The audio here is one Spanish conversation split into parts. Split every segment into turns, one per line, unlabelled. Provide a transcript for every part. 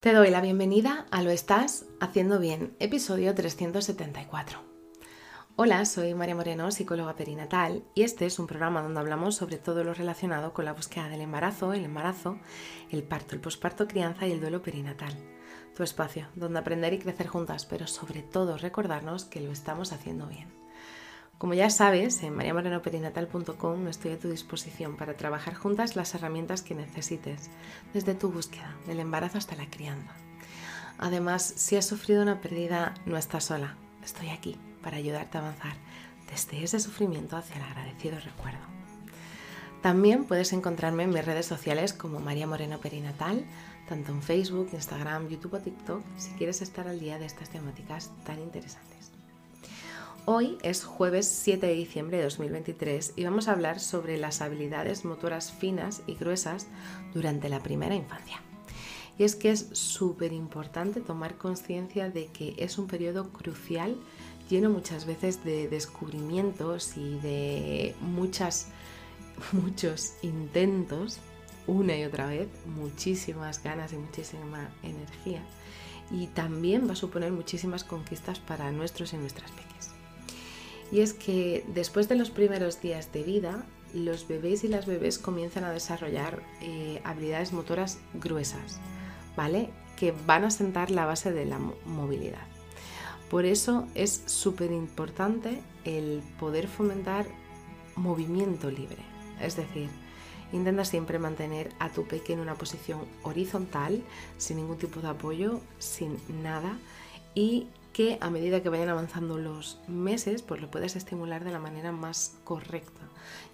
Te doy la bienvenida a Lo Estás Haciendo Bien, episodio 374. Hola, soy María Moreno, psicóloga perinatal, y este es un programa donde hablamos sobre todo lo relacionado con la búsqueda del embarazo, el embarazo, el parto, el posparto, crianza y el duelo perinatal. Tu espacio, donde aprender y crecer juntas, pero sobre todo recordarnos que lo estamos haciendo bien. Como ya sabes, en mariamorenoperinatal.com estoy a tu disposición para trabajar juntas las herramientas que necesites, desde tu búsqueda, del embarazo hasta la crianza. Además, si has sufrido una pérdida, no estás sola. Estoy aquí para ayudarte a avanzar desde ese sufrimiento hacia el agradecido recuerdo. También puedes encontrarme en mis redes sociales como María Moreno Perinatal, tanto en Facebook, Instagram, YouTube o TikTok, si quieres estar al día de estas temáticas tan interesantes. Hoy es jueves 7 de diciembre de 2023 y vamos a hablar sobre las habilidades motoras finas y gruesas durante la primera infancia. Y es que es súper importante tomar conciencia de que es un periodo crucial, lleno muchas veces de descubrimientos y de muchas, muchos intentos, una y otra vez, muchísimas ganas y muchísima energía. Y también va a suponer muchísimas conquistas para nuestros y nuestras pequeñas. Y es que después de los primeros días de vida, los bebés y las bebés comienzan a desarrollar eh, habilidades motoras gruesas, ¿vale? Que van a sentar la base de la movilidad. Por eso es súper importante el poder fomentar movimiento libre. Es decir, intenta siempre mantener a tu peque en una posición horizontal, sin ningún tipo de apoyo, sin nada, y que a medida que vayan avanzando los meses, pues lo puedes estimular de la manera más correcta,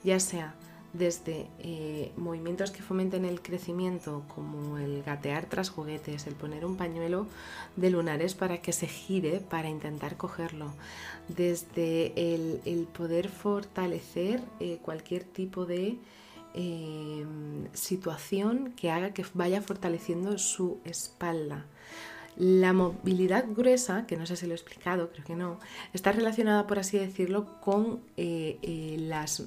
ya sea desde eh, movimientos que fomenten el crecimiento, como el gatear tras juguetes, el poner un pañuelo de lunares para que se gire para intentar cogerlo, desde el, poder fortalecer eh, cualquier tipo de eh, situación que haga que vaya fortaleciendo su espalda. La movilidad gruesa, que no sé si lo he explicado, creo que no, está relacionada, por así decirlo, con eh, eh,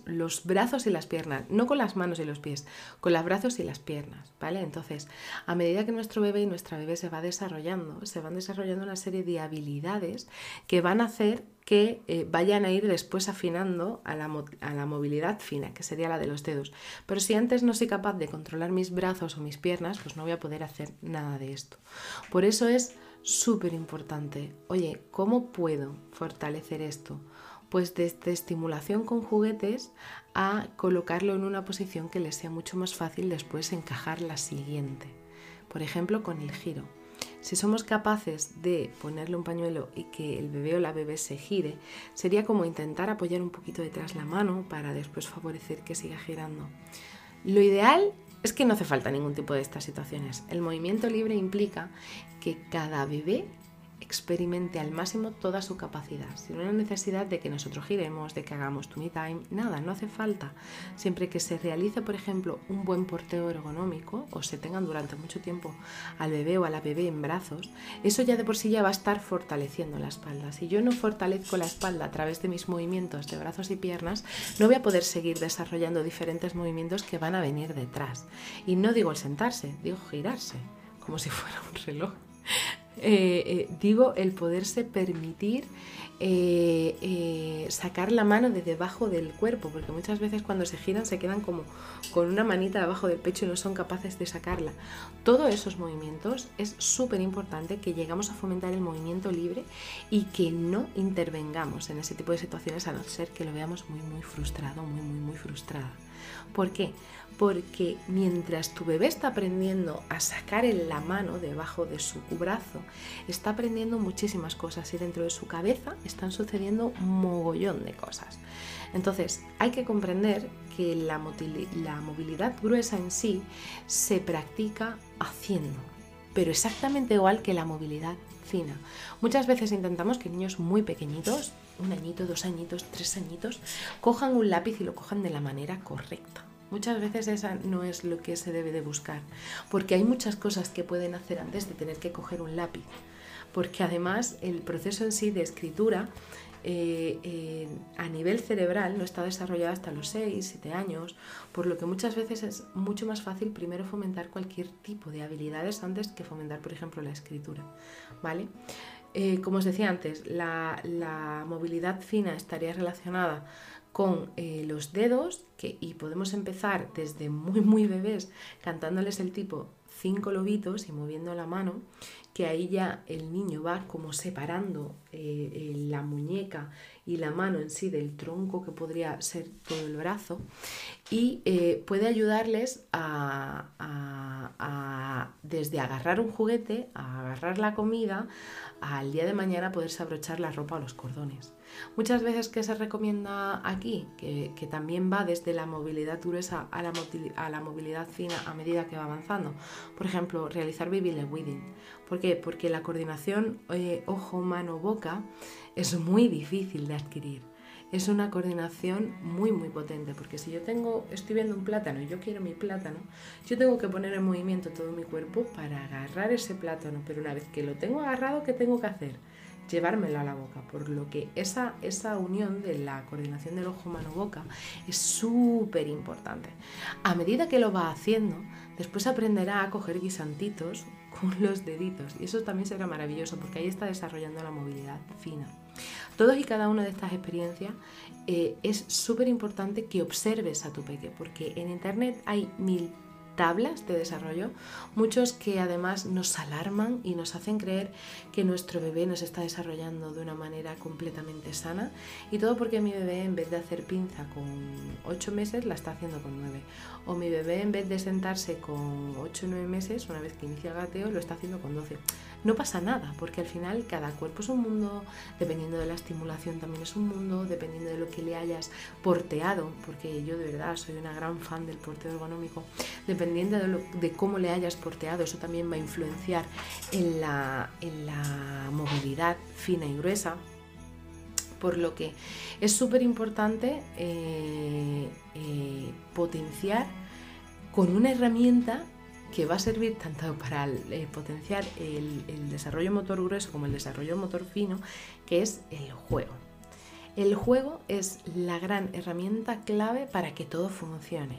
los brazos y las piernas, no con las manos y los pies, con los brazos y las piernas, ¿vale? Entonces, a medida que nuestro bebé y nuestra bebé se va desarrollando, se van desarrollando una serie de habilidades que van a hacer que eh, vayan a ir después afinando a la, a la, movilidad fina, que sería la de los dedos. Pero si antes no soy capaz de controlar mis brazos o mis piernas, pues no voy a poder hacer nada de esto. Por eso es súper importante, oye, ¿cómo puedo fortalecer esto? Pues desde estimulación con juguetes a colocarlo en una posición que le sea mucho más fácil después encajar la siguiente. Por ejemplo, con el giro. Si somos capaces de ponerle un pañuelo y que el bebé o la bebé se gire, sería como intentar apoyar un poquito detrás la mano para después favorecer que siga girando. Lo ideal es que no hace falta ningún tipo de estas situaciones. El movimiento libre implica que cada bebé experimente al máximo toda su capacidad, sin una necesidad de que nosotros giremos, de que hagamos tummy time, nada, no hace falta. Siempre que se realice, por ejemplo, un buen porteo ergonómico o se tengan durante mucho tiempo al bebé o a la bebé en brazos, eso ya de por sí ya va a estar fortaleciendo la espalda. Si yo no fortalezco la espalda a través de mis movimientos de brazos y piernas, no voy a poder seguir desarrollando diferentes movimientos que van a venir detrás. Y no digo el sentarse, digo girarse, como si fuera un reloj. Eh, eh, digo el poderse permitir eh, sacar la mano de debajo del cuerpo, porque muchas veces cuando se giran se quedan como con una manita debajo del pecho y no son capaces de sacarla. Todos esos movimientos es súper importante que llegamos a fomentar el movimiento libre y que no intervengamos en ese tipo de situaciones a no ser que lo veamos muy muy frustrado, muy muy muy frustrada. ¿Por qué? Porque mientras tu bebé está aprendiendo a sacar la mano debajo de su brazo, está aprendiendo muchísimas cosas y dentro de su cabeza están sucediendo un mogollón de cosas. Entonces, hay que comprender que la movilidad gruesa en sí se practica haciendo, pero exactamente igual que la movilidad fina. Muchas veces intentamos que niños muy pequeñitos, un añito, dos añitos, tres añitos, cojan un lápiz y lo cojan de la manera correcta. Muchas veces esa no es lo que se debe de buscar, porque hay muchas cosas que pueden hacer antes de tener que coger un lápiz. Porque además el proceso en sí de escritura eh, a nivel cerebral no está desarrollado hasta los 6, 7 años, por lo que muchas veces es mucho más fácil primero fomentar cualquier tipo de habilidades antes que fomentar, por ejemplo, la escritura. ¿Vale? Eh, como os decía antes, la, movilidad fina estaría relacionada con eh, los dedos que, y podemos empezar desde muy muy bebés cantándoles el tipo cinco lobitos y moviendo la mano que ahí ya el niño va como separando eh, eh, la muñeca y la mano en sí del tronco que podría ser todo el brazo y eh, puede ayudarles a, desde agarrar un juguete, a agarrar la comida, al día de mañana poderse abrochar la ropa o los cordones. Muchas veces que se recomienda aquí, que, también va desde la movilidad gruesa a la, movilidad fina a medida que va avanzando. Por ejemplo, realizar baby weeding. ¿Por qué? Porque la coordinación eh, ojo, mano, boca es muy difícil de adquirir. Es una coordinación muy muy potente porque si yo tengo estoy viendo un plátano y yo quiero mi plátano, yo tengo que poner en movimiento todo mi cuerpo para agarrar ese plátano, pero una vez que lo tengo agarrado, ¿qué tengo que hacer? llevármelo a la boca, por lo que esa, esa unión de la coordinación del ojo, mano, boca es súper importante. A medida que lo va haciendo, después aprenderá a coger guisantitos con los deditos y eso también será maravilloso porque ahí está desarrollando la movilidad fina. Todos y cada una de estas experiencias eh, es súper importante que observes a tu peque porque en internet hay mil tablas de desarrollo, muchos que además nos alarman y nos hacen creer que nuestro bebé nos está desarrollando de una manera completamente sana. Y todo porque mi bebé en vez de hacer pinza con 8 meses la está haciendo con 9 o mi bebé en vez de sentarse con 8 o 9 meses una vez que inicia el gateo lo está haciendo con 12 no pasa nada, porque al final cada cuerpo es un mundo, dependiendo de la estimulación también es un mundo, dependiendo de lo que le hayas porteado, porque yo de verdad soy una gran fan del porteo ergonómico, dependiendo de, cómo le hayas porteado, eso también va a influenciar en la, en la movilidad fina y gruesa. Por lo que es súper importante eh, eh, potenciar con una herramienta que va a servir tanto para eh, potenciar el, desarrollo motor grueso como el desarrollo motor fino, que es el juego. El juego es la gran herramienta clave para que todo funcione.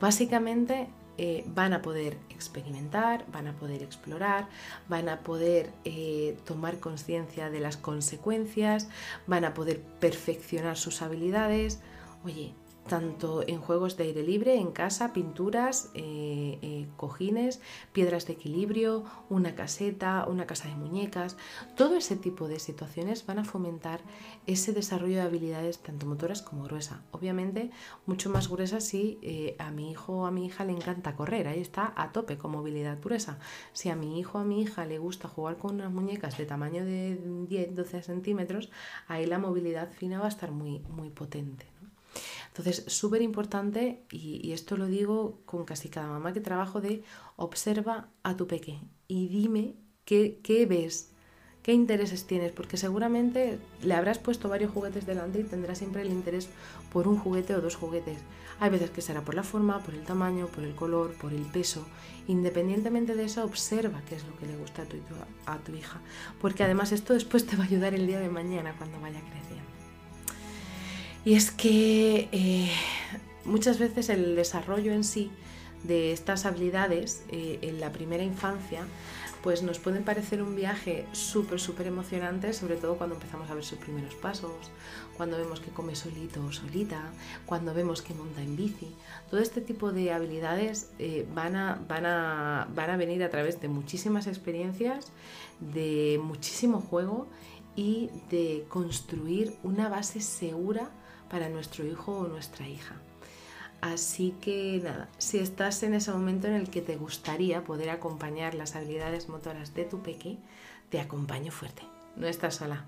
Básicamente eh, van a poder experimentar, van a poder explorar, van a poder eh, tomar conciencia de las consecuencias, van a poder perfeccionar sus habilidades. Oye, tanto en juegos de aire libre, en casa, pinturas, eh, eh, cojines, piedras de equilibrio, una caseta, una casa de muñecas. Todo ese tipo de situaciones van a fomentar ese desarrollo de habilidades tanto motoras como gruesas. Obviamente, mucho más gruesas si eh, a mi hijo o a mi hija le encanta correr, ahí está a tope con movilidad gruesa. Si a mi hijo o a mi hija le gusta jugar con unas muñecas de tamaño de 10-12 centímetros, ahí la movilidad fina va a estar muy, muy potente. Entonces, súper importante, y, esto lo digo con casi cada mamá que trabajo, de observa a tu peque y dime qué, qué ves, qué intereses tienes, porque seguramente le habrás puesto varios juguetes delante y tendrás siempre el interés por un juguete o dos juguetes. Hay veces que será por la forma, por el tamaño, por el color, por el peso. Independientemente de eso, observa qué es lo que le gusta a tu, a tu hija, porque además esto después te va a ayudar el día de mañana cuando vaya creciendo. Y es que eh, muchas veces el desarrollo en sí de estas habilidades eh, en la primera infancia pues nos pueden parecer un viaje súper, súper emocionante, sobre todo cuando empezamos a ver sus primeros pasos, cuando vemos que come solito o solita, cuando vemos que monta en bici. Todo este tipo de habilidades eh, van, a, van, a, van a venir a través de muchísimas experiencias, de muchísimo juego y de construir una base segura para nuestro hijo o nuestra hija. Así que nada, si estás en ese momento en el que te gustaría poder acompañar las habilidades motoras de tu peque, te acompaño fuerte, no estás sola.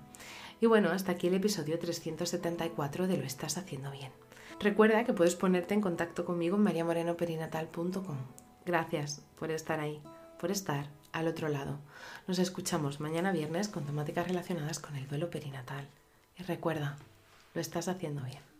Y bueno, hasta aquí el episodio 374 de Lo estás haciendo bien. Recuerda que puedes ponerte en contacto conmigo en mariamorenoperinatal.com. Gracias por estar ahí, por estar al otro lado. Nos escuchamos mañana viernes con temáticas relacionadas con el duelo perinatal. Y recuerda, lo estás haciendo bien.